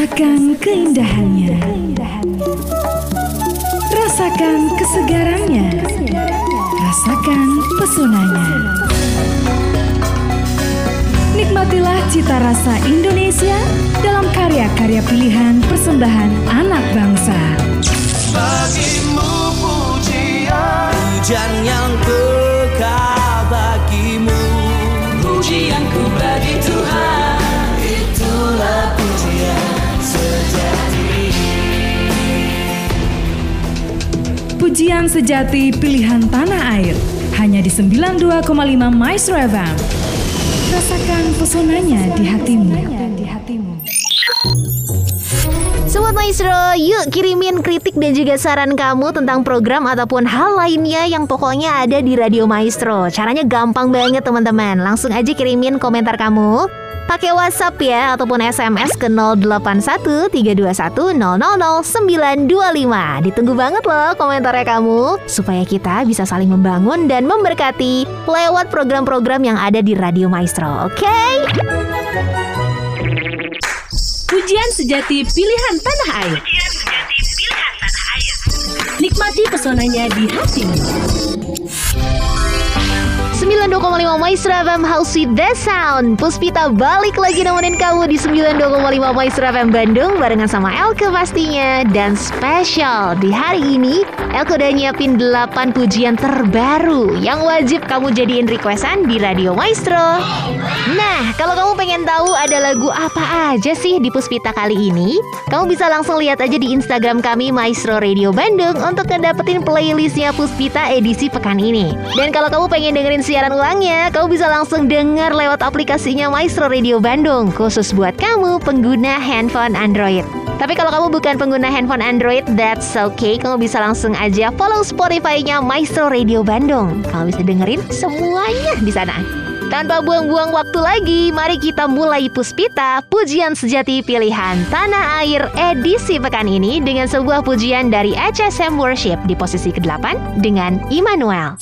Rasakan keindahannya. Rasakan kesegarannya. Rasakan pesonanya. Nikmatilah cita rasa Indonesia dalam karya-karya pilihan persembahan anak bangsa. Bagimu pujian Pujian yang kekal bagimu Pujianku bagi Tuhan Pujian sejati pilihan tanah air hanya di 92,5 Maestro FM. Rasakan pesonanya di hatimu. Di hatimu. Sobat Maestro, yuk kirimin kritik dan juga saran kamu tentang program ataupun hal lainnya yang pokoknya ada di Radio Maestro. Caranya gampang banget teman-teman. Langsung aja kirimin komentar kamu. Pakai WhatsApp ya ataupun SMS ke 081321000925. Ditunggu banget loh komentarnya kamu supaya kita bisa saling membangun dan memberkati lewat program-program yang ada di Radio Maestro. Oke? Pujian sejati pilihan tanah air. Nikmati pesonanya di hatimu. 92,5 Maestro FM House with the Sound. Puspita balik lagi nemenin kamu di 92,5 Maestro FM Bandung Barengan sama Elke pastinya. Dan spesial di hari ini Elke udah nyiapin 8 pujian terbaru Yang wajib kamu jadiin requestan di Radio Maestro. Nah kalau kamu pengen tahu ada lagu apa aja sih di Puspita kali ini Kamu bisa langsung lihat aja di Instagram kami Maestro Radio Bandung Untuk ngedapetin playlistnya Puspita edisi pekan ini. Dan kalau kamu pengen dengerin siaran ulangnya, kamu bisa langsung dengar lewat aplikasinya Maestro Radio Bandung, khusus buat kamu pengguna handphone Android. Tapi kalau kamu bukan pengguna handphone Android, that's okay. Kamu bisa langsung aja follow Spotify-nya Maestro Radio Bandung. Kamu bisa dengerin semuanya di sana. Tanpa buang-buang waktu lagi, mari kita mulai Puspita, pujian sejati pilihan Tanah Air edisi pekan ini dengan sebuah pujian dari HSM Worship di posisi ke-8 dengan Immanuel.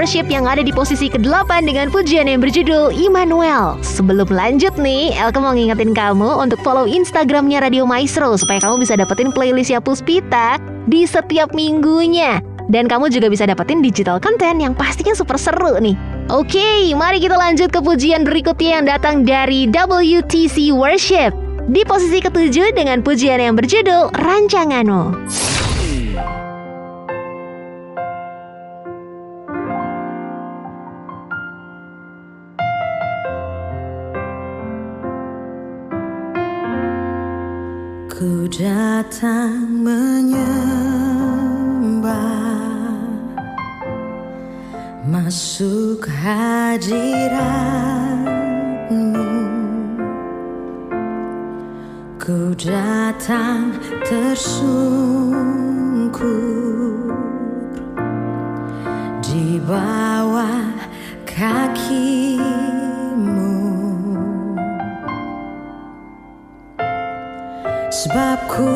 Worship yang ada di posisi ke-8 dengan pujian yang berjudul Immanuel. Sebelum lanjut nih, Elke mau ngingetin kamu untuk follow Instagramnya Radio Maestro supaya kamu bisa dapetin playlistnya Puspita di setiap minggunya. Dan kamu juga bisa dapetin digital content yang pastinya super seru nih. Oke, mari kita lanjut ke pujian berikutnya yang datang dari WTC Worship. Di posisi ketujuh dengan pujian yang berjudul Rancanganmu. Datang menyembah. Masuk hadiratmu. Ku datang tersungkur. Di bawah kaki Sebab ku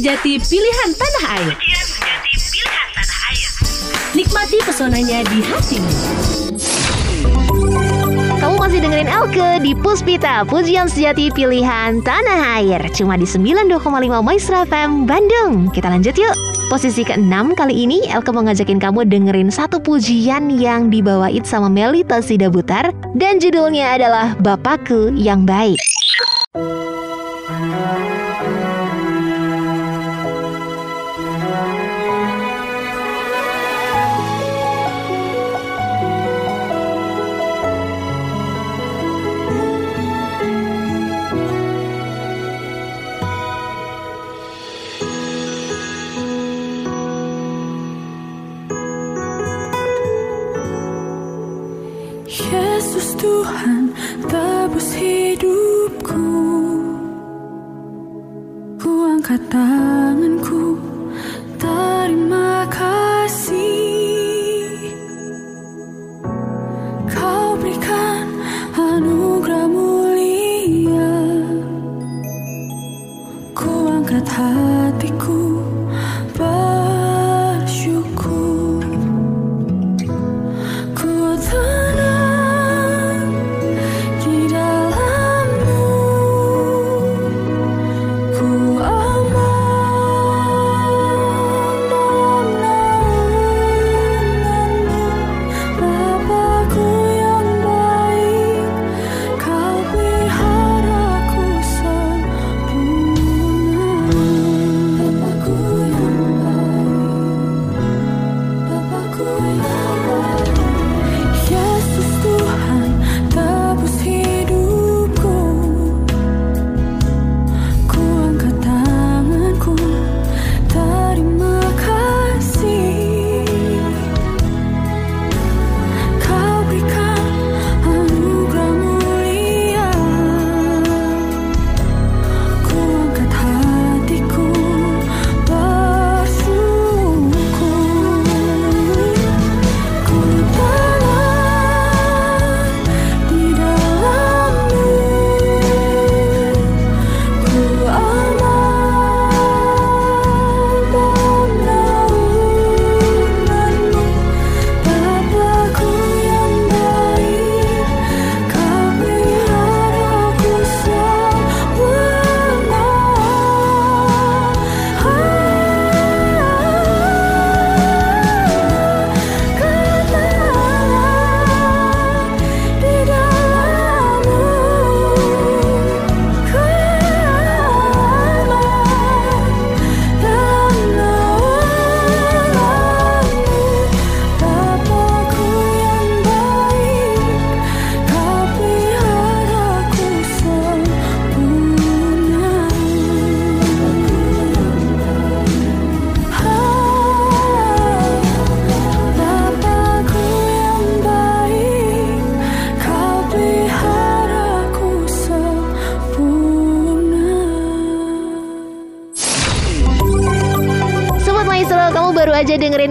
sejati pilihan tanah air. Nikmati pesonanya di hatimu. Kamu masih dengerin Elke di Puspita, pujian sejati pilihan tanah air. Cuma di 92,5 Maestro FM Bandung. Kita lanjut yuk. Posisi ke-6 kali ini Elke mau ngajakin kamu dengerin satu pujian yang dibawain sama Melita Sidabutar dan judulnya adalah Bapakku yang Baik.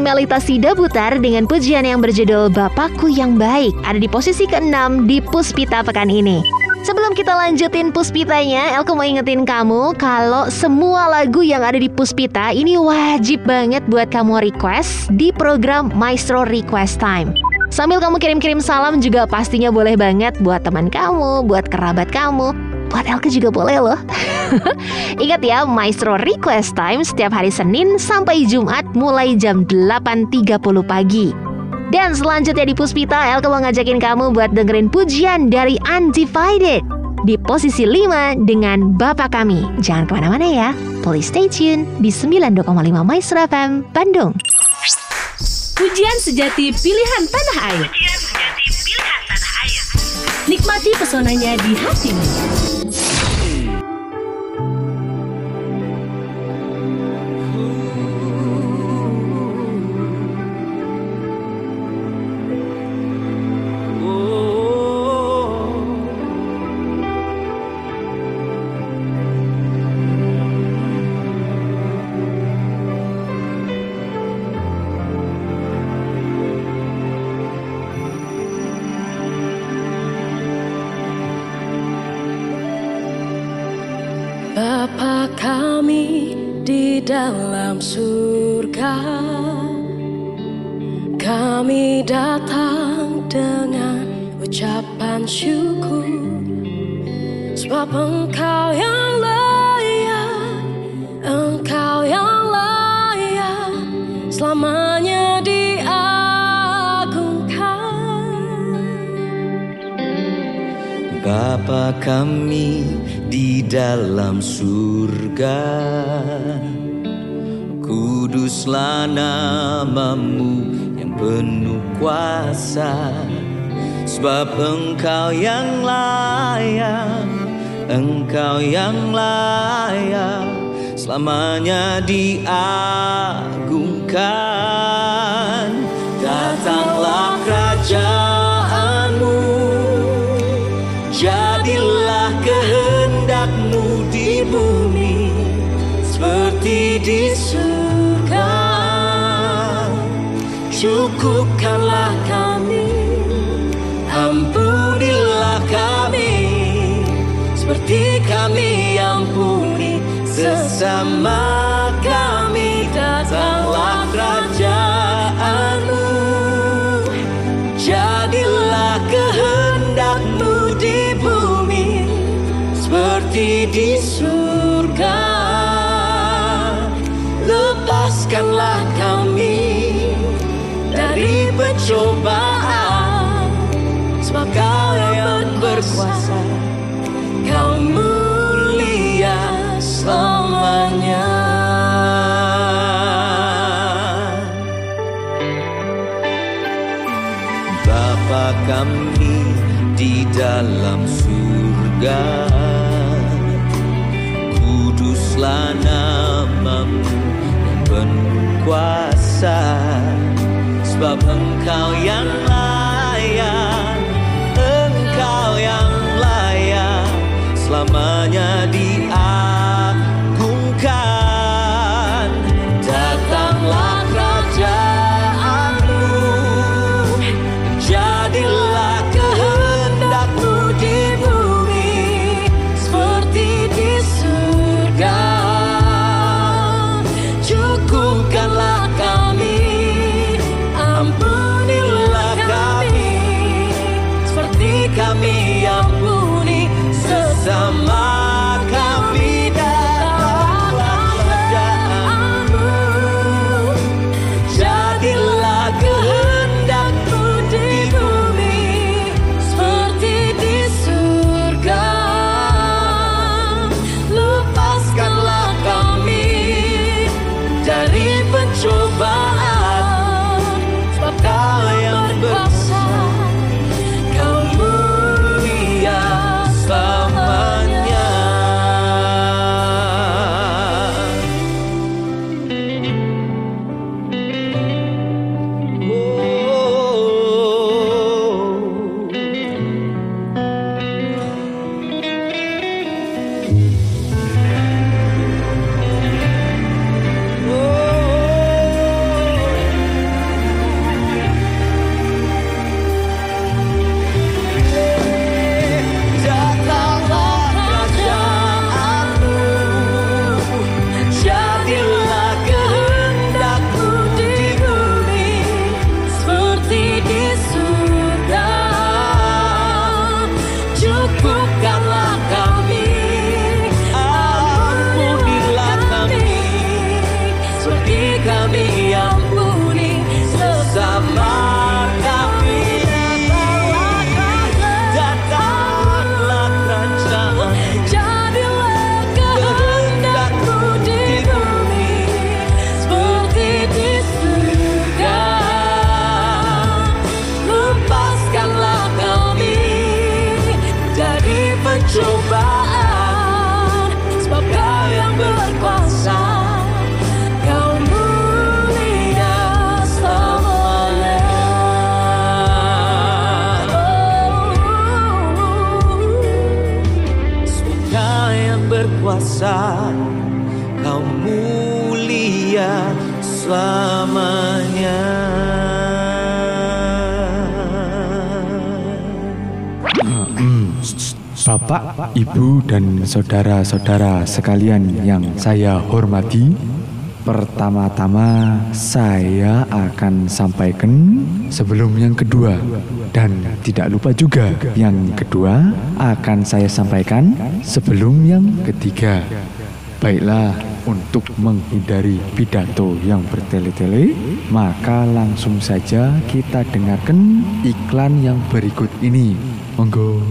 Aja dengerin Melita Sida Butar dengan pujian yang berjudul Bapakku yang Baik. Ada di posisi ke-6 di Puspita pekan ini. Sebelum kita lanjutin Puspitanya, Elko mau ingetin kamu kalau semua lagu yang ada di Puspita ini wajib banget buat kamu request di program Maestro Request Time. Sambil kamu kirim-kirim salam juga pastinya boleh banget buat teman kamu, buat kerabat kamu, buat Elke juga boleh loh. Ingat ya, Maestro Request Time setiap hari Senin sampai Jumat mulai jam 8.30 pagi. Dan selanjutnya di Puspita, Elke mau ngajakin kamu buat dengerin pujian dari Undivided di posisi 5 dengan Bapak Kami. Jangan ke mana-mana ya, please stay tune di 92,5 Maestro FM, Bandung. Pujian sejati pilihan tanah air. Nikmati pesonanya di hatimu. surga. Kami datang dengan ucapan syukur. Sebab engkau yang layak engkau yang layak. Selamanya diagungkan. Bapa kami di dalam surga. Tulislah namamu yang penuh kuasa Sebab engkau yang layak Engkau yang layak Selamanya diagungkan. Datanglah kerajaan. cukupkanlah kami. Ampunilah kami. Seperti kami ampuni sesama kami. Datanglah raja dalam surga. Kuduslah namamu yang penuh kuasa. Ibu dan saudara-saudara sekalian yang saya hormati, pertama-tama saya akan sampaikan sebelum yang kedua dan tidak lupa juga yang kedua akan saya sampaikan sebelum yang ketiga. Baiklah, untuk menghindari pidato yang bertele-tele, maka langsung saja kita dengarkan iklan yang berikut ini. Monggo.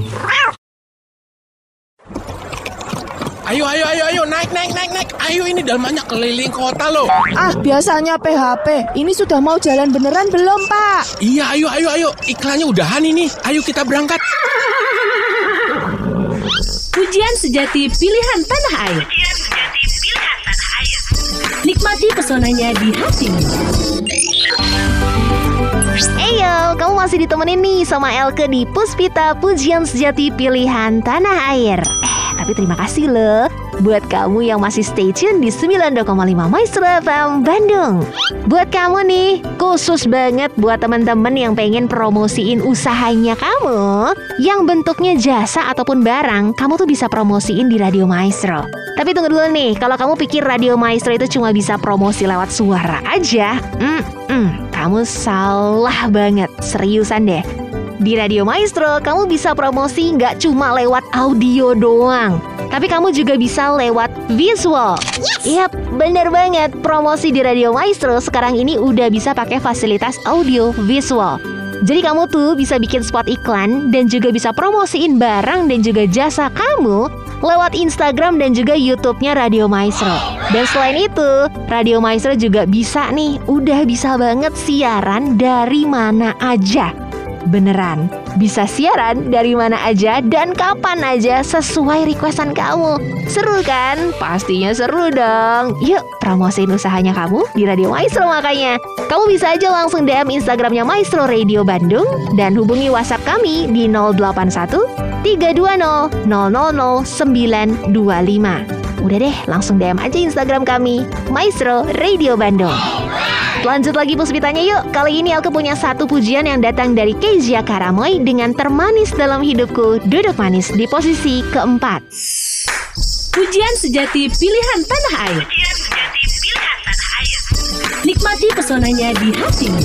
Ayo, ayo, ayo, ayo, naik, naik, naik, naik. Ayo ini dalmannya keliling kota loh. Ah, biasanya PHP. Ini sudah mau jalan beneran belum, Pak? Iya, ayo, ayo, ayo. Iklannya udahan ini. Ayo kita berangkat. Pujian sejati pilihan tanah air. Nikmati pesonanya di hatimu. Eyo, kamu masih ditemenin nih sama Elke di Puspita Pujian Sejati Pilihan Tanah Air. Eh, tapi terima kasih loh buat kamu yang masih stay tune di 92,5 Maestro FM Bandung. Buat kamu nih, khusus banget buat teman-teman yang pengen promosiin usahanya kamu, yang bentuknya jasa ataupun barang, kamu tuh bisa promosiin di Radio Maestro. Tapi tunggu dulu nih, kalau kamu pikir Radio Maestro itu cuma bisa promosi lewat suara aja, mm, mm, kamu salah banget, seriusan deh. Di Radio Maestro, kamu bisa promosi nggak cuma lewat audio doang, tapi kamu juga bisa lewat visual. Yap, bener banget. Promosi di Radio Maestro sekarang ini udah bisa pakai fasilitas audio visual. Jadi kamu tuh bisa bikin spot iklan dan juga bisa promosiin barang dan juga jasa kamu lewat Instagram dan juga YouTube-nya Radio Maestro. Dan selain itu, Radio Maestro juga bisa nih, udah bisa banget siaran dari mana aja. Beneran, bisa siaran dari mana aja dan kapan aja sesuai requestan kamu. Seru kan? Pastinya seru dong. Yuk, promosiin usahanya kamu di Radio Maestro makanya. Kamu bisa aja langsung DM Instagramnya Maestro Radio Bandung dan hubungi WhatsApp kami di 081 320 000 925. Udah deh, langsung DM aja Instagram kami, Maestro Radio Bandung. Lanjut lagi puspitanya yuk. Kali ini Elke punya satu pujian yang datang dari Kezia Karamoy dengan termanis dalam hidupku, duduk manis di posisi keempat. Pujian sejati pilihan tanah air. Nikmati pesonanya di hatimu.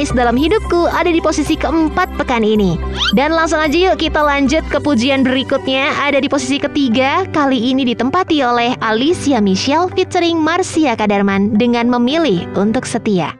Termanis dalam hidupku ada di posisi keempat pekan ini. Dan langsung aja yuk kita lanjut ke pujian berikutnya ada di posisi ketiga kali ini ditempati oleh Alicia Michelle featuring Marcia Kadarman dengan memilih untuk setia.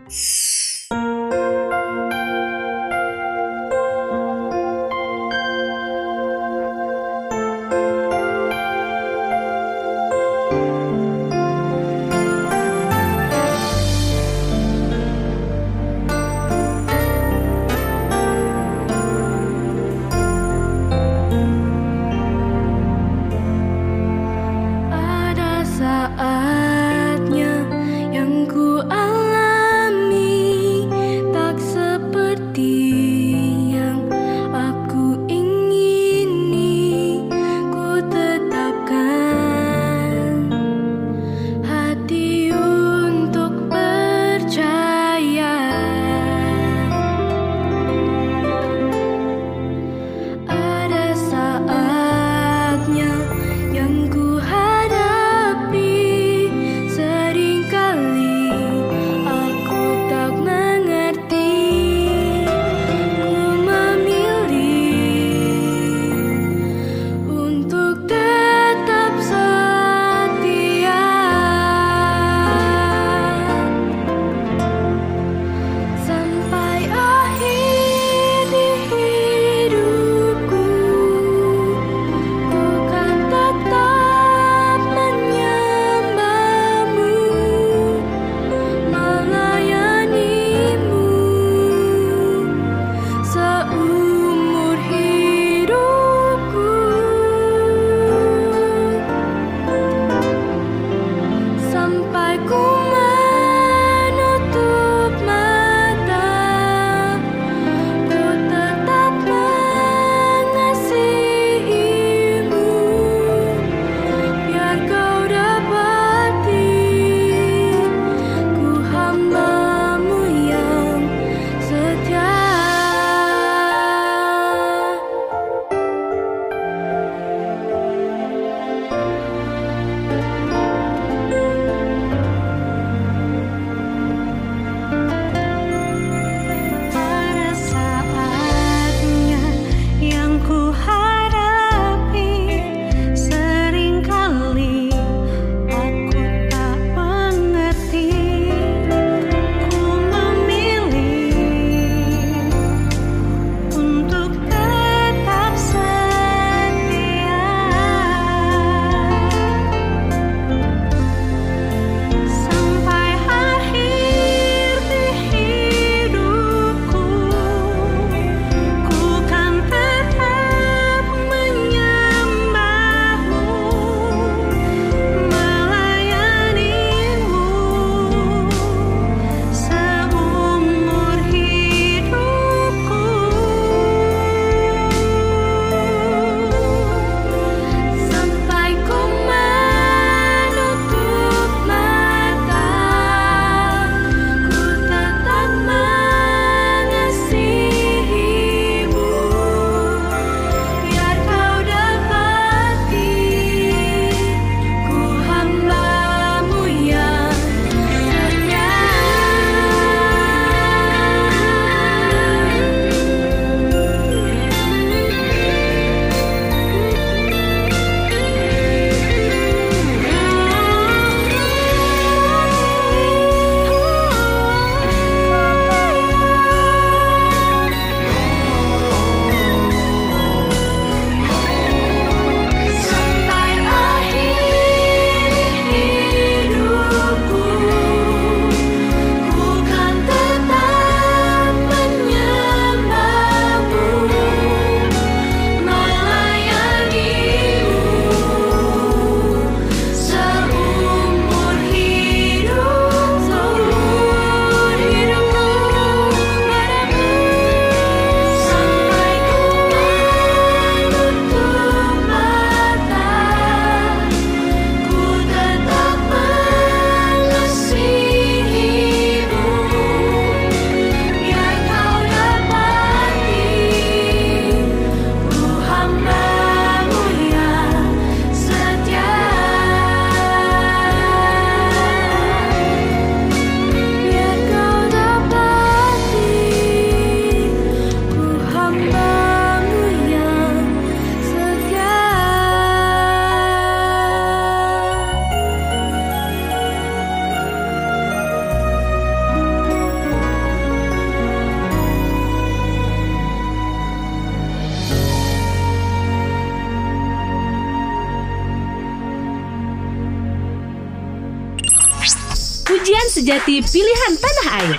Pujian sejati pilihan tanah air.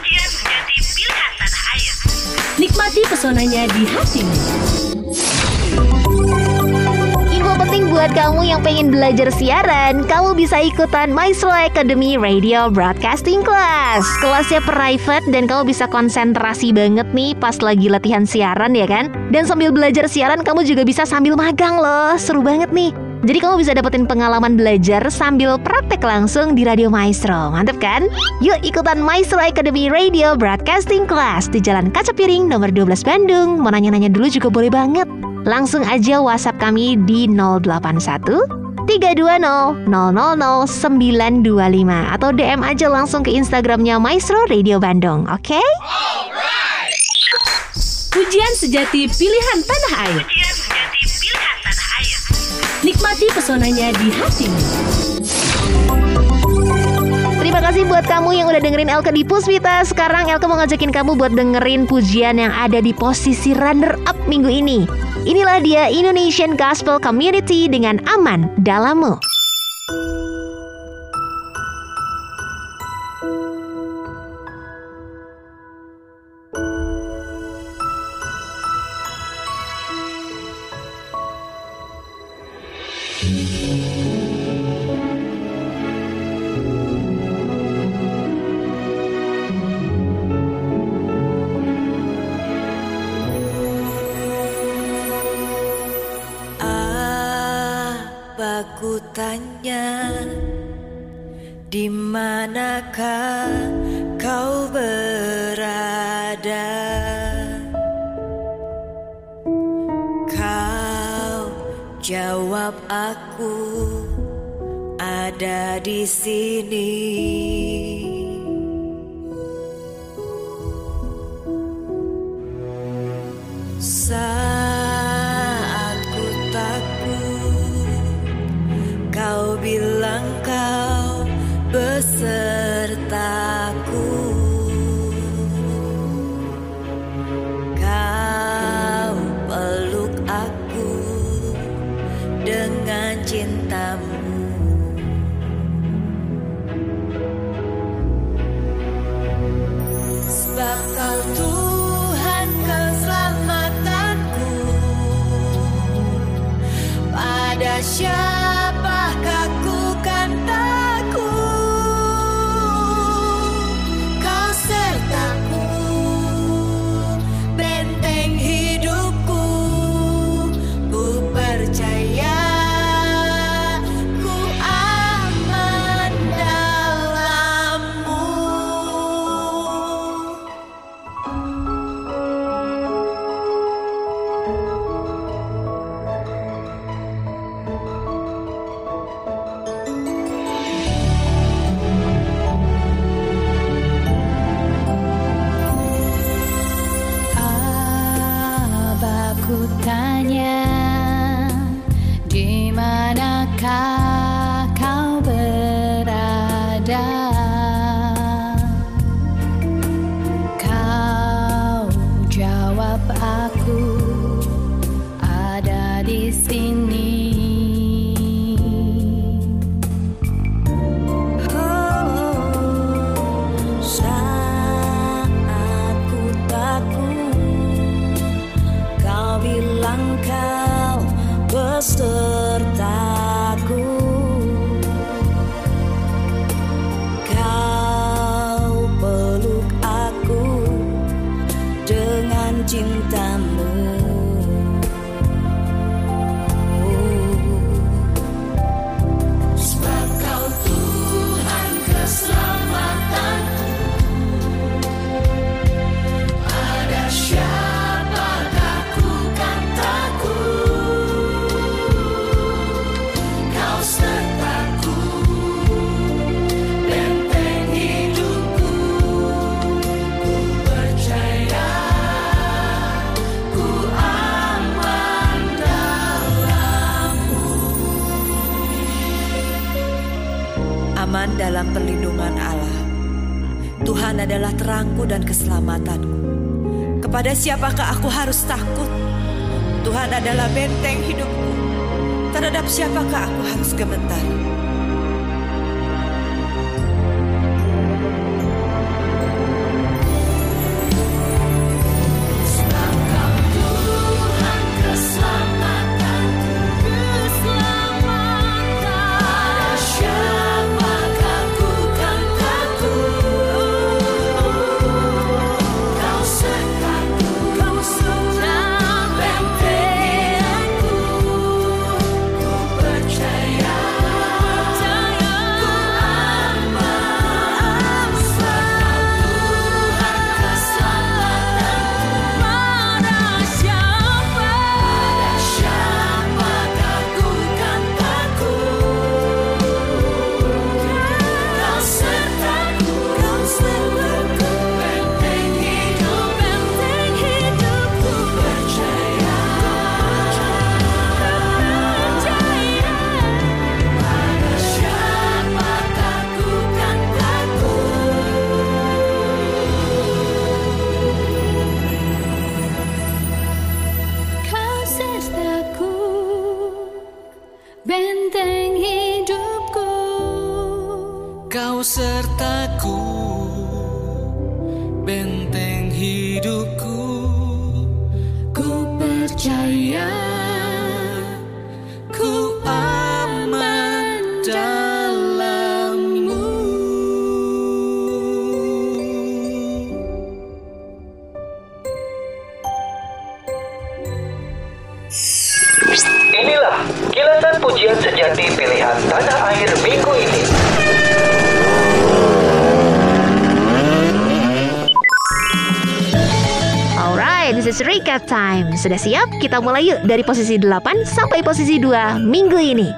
Nikmati pesonanya di hatimu. Info penting buat kamu yang pengen belajar siaran, kamu bisa ikutan Maestro Academy Radio Broadcasting Class. Kelasnya private dan kamu bisa konsentrasi banget nih pas lagi latihan siaran ya kan? Dan sambil belajar siaran kamu juga bisa sambil magang loh, seru banget nih. Jadi kamu bisa dapetin pengalaman belajar sambil praktek langsung di Radio Maestro. Mantap kan? Yuk ikutan Maestro Academy Radio Broadcasting Class di Jalan Kaca Piring nomor 12 Bandung. Mau nanya-nanya dulu juga boleh banget. Langsung aja WhatsApp kami di 081 320 000 925 atau DM aja langsung ke Instagramnya Maestro Radio Bandung, oke? Pujian sejati pilihan tanah air. Nikmati pesonanya di hatimu. Terima kasih buat kamu yang udah dengerin Elke di Puspita. Sekarang Elke mau ngajakin kamu buat dengerin pujian yang ada di posisi runner up minggu ini. Inilah dia Indonesian Gospel Community dengan Aman Dalammu. Apa ku tanya ada di sini dalam perlindungan Allah Tuhan adalah terangku dan keselamatanku. Kepada siapakah aku harus takut? Tuhan adalah benteng hidupku. Terhadap siapakah aku harus gemetar? benteng hidupku, kau sertaku. Recap time. Sudah siap? Kita mulai yuk dari posisi 8 sampai posisi 2 minggu ini.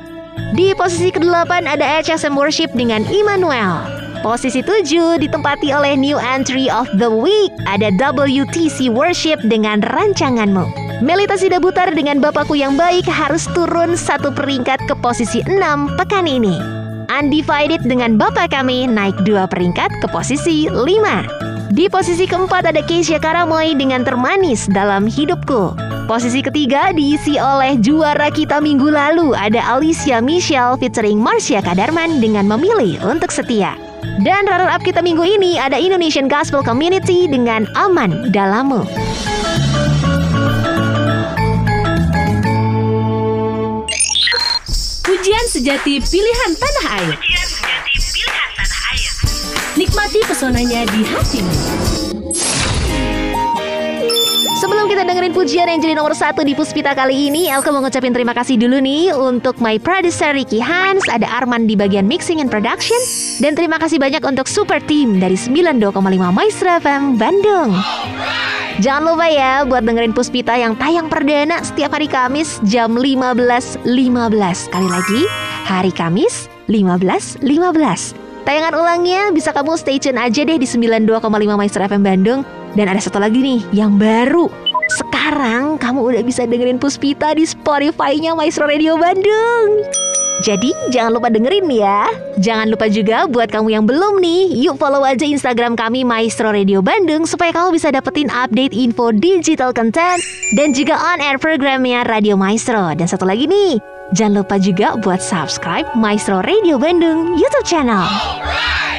Di posisi ke-8 ada HSM Worship dengan Immanuel. Posisi 7 ditempati oleh new entry of the week. Ada WTC Worship dengan rancanganmu. Melita Sidabutar dengan Bapakku yang Baik harus turun satu peringkat ke posisi 6 pekan ini. Undivided dengan Bapak kami naik dua peringkat ke posisi 5. Di posisi keempat ada Keisha Karamoy dengan Termanis dalam Hidupku. Posisi ketiga diisi oleh juara kita minggu lalu ada Alicia Michelle featuring Marcia Kadarman dengan Memilih Untuk Setia. Dan runner up kita minggu ini ada Indonesian Gospel Community dengan Aman Dalammu. Pujian sejati pilihan tanah air. Nikmati pesonanya di hatimu. Sebelum kita dengerin pujian yang jadi nomor satu di Puspita kali ini, Elke mau ngucapin terima kasih dulu nih untuk my producer Ricky Hans, ada Arman di bagian mixing and production, dan terima kasih banyak untuk super team dari 92,5 Maestro FM Bandung. Jangan lupa ya buat dengerin Puspita yang tayang perdana setiap hari Kamis jam 15.15. Kali lagi, hari Kamis 15.15. Tayangan ulangnya bisa kamu stay tune aja deh di 92,5 Maestro FM Bandung. Dan ada satu lagi nih yang baru. Sekarang kamu udah bisa dengerin Puspita di Spotify-nya Maestro Radio Bandung. Jadi jangan lupa dengerin ya. Jangan lupa juga buat kamu yang belum nih, yuk follow aja Instagram kami Maestro Radio Bandung supaya kamu bisa dapetin update info digital content dan juga on air programnya Radio Maestro. Dan satu lagi nih, jangan lupa juga buat subscribe Maestro Radio Bandung YouTube channel.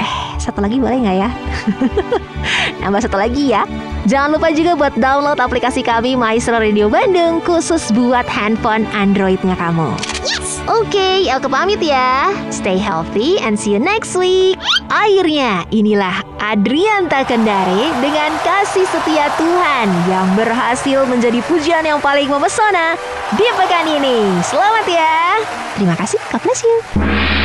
Eh, satu lagi boleh nggak ya? Nambah satu lagi ya. Jangan lupa juga buat download aplikasi kami Maestro Radio Bandung khusus buat handphone Androidnya kamu. Oke, Elke pamit ya. Stay healthy and see you next week. Akhirnya, inilah Adrianta Kendare dengan kasih setia Tuhan yang berhasil menjadi pujian yang paling memesona di pekan ini. Selamat ya. Terima kasih. God bless you.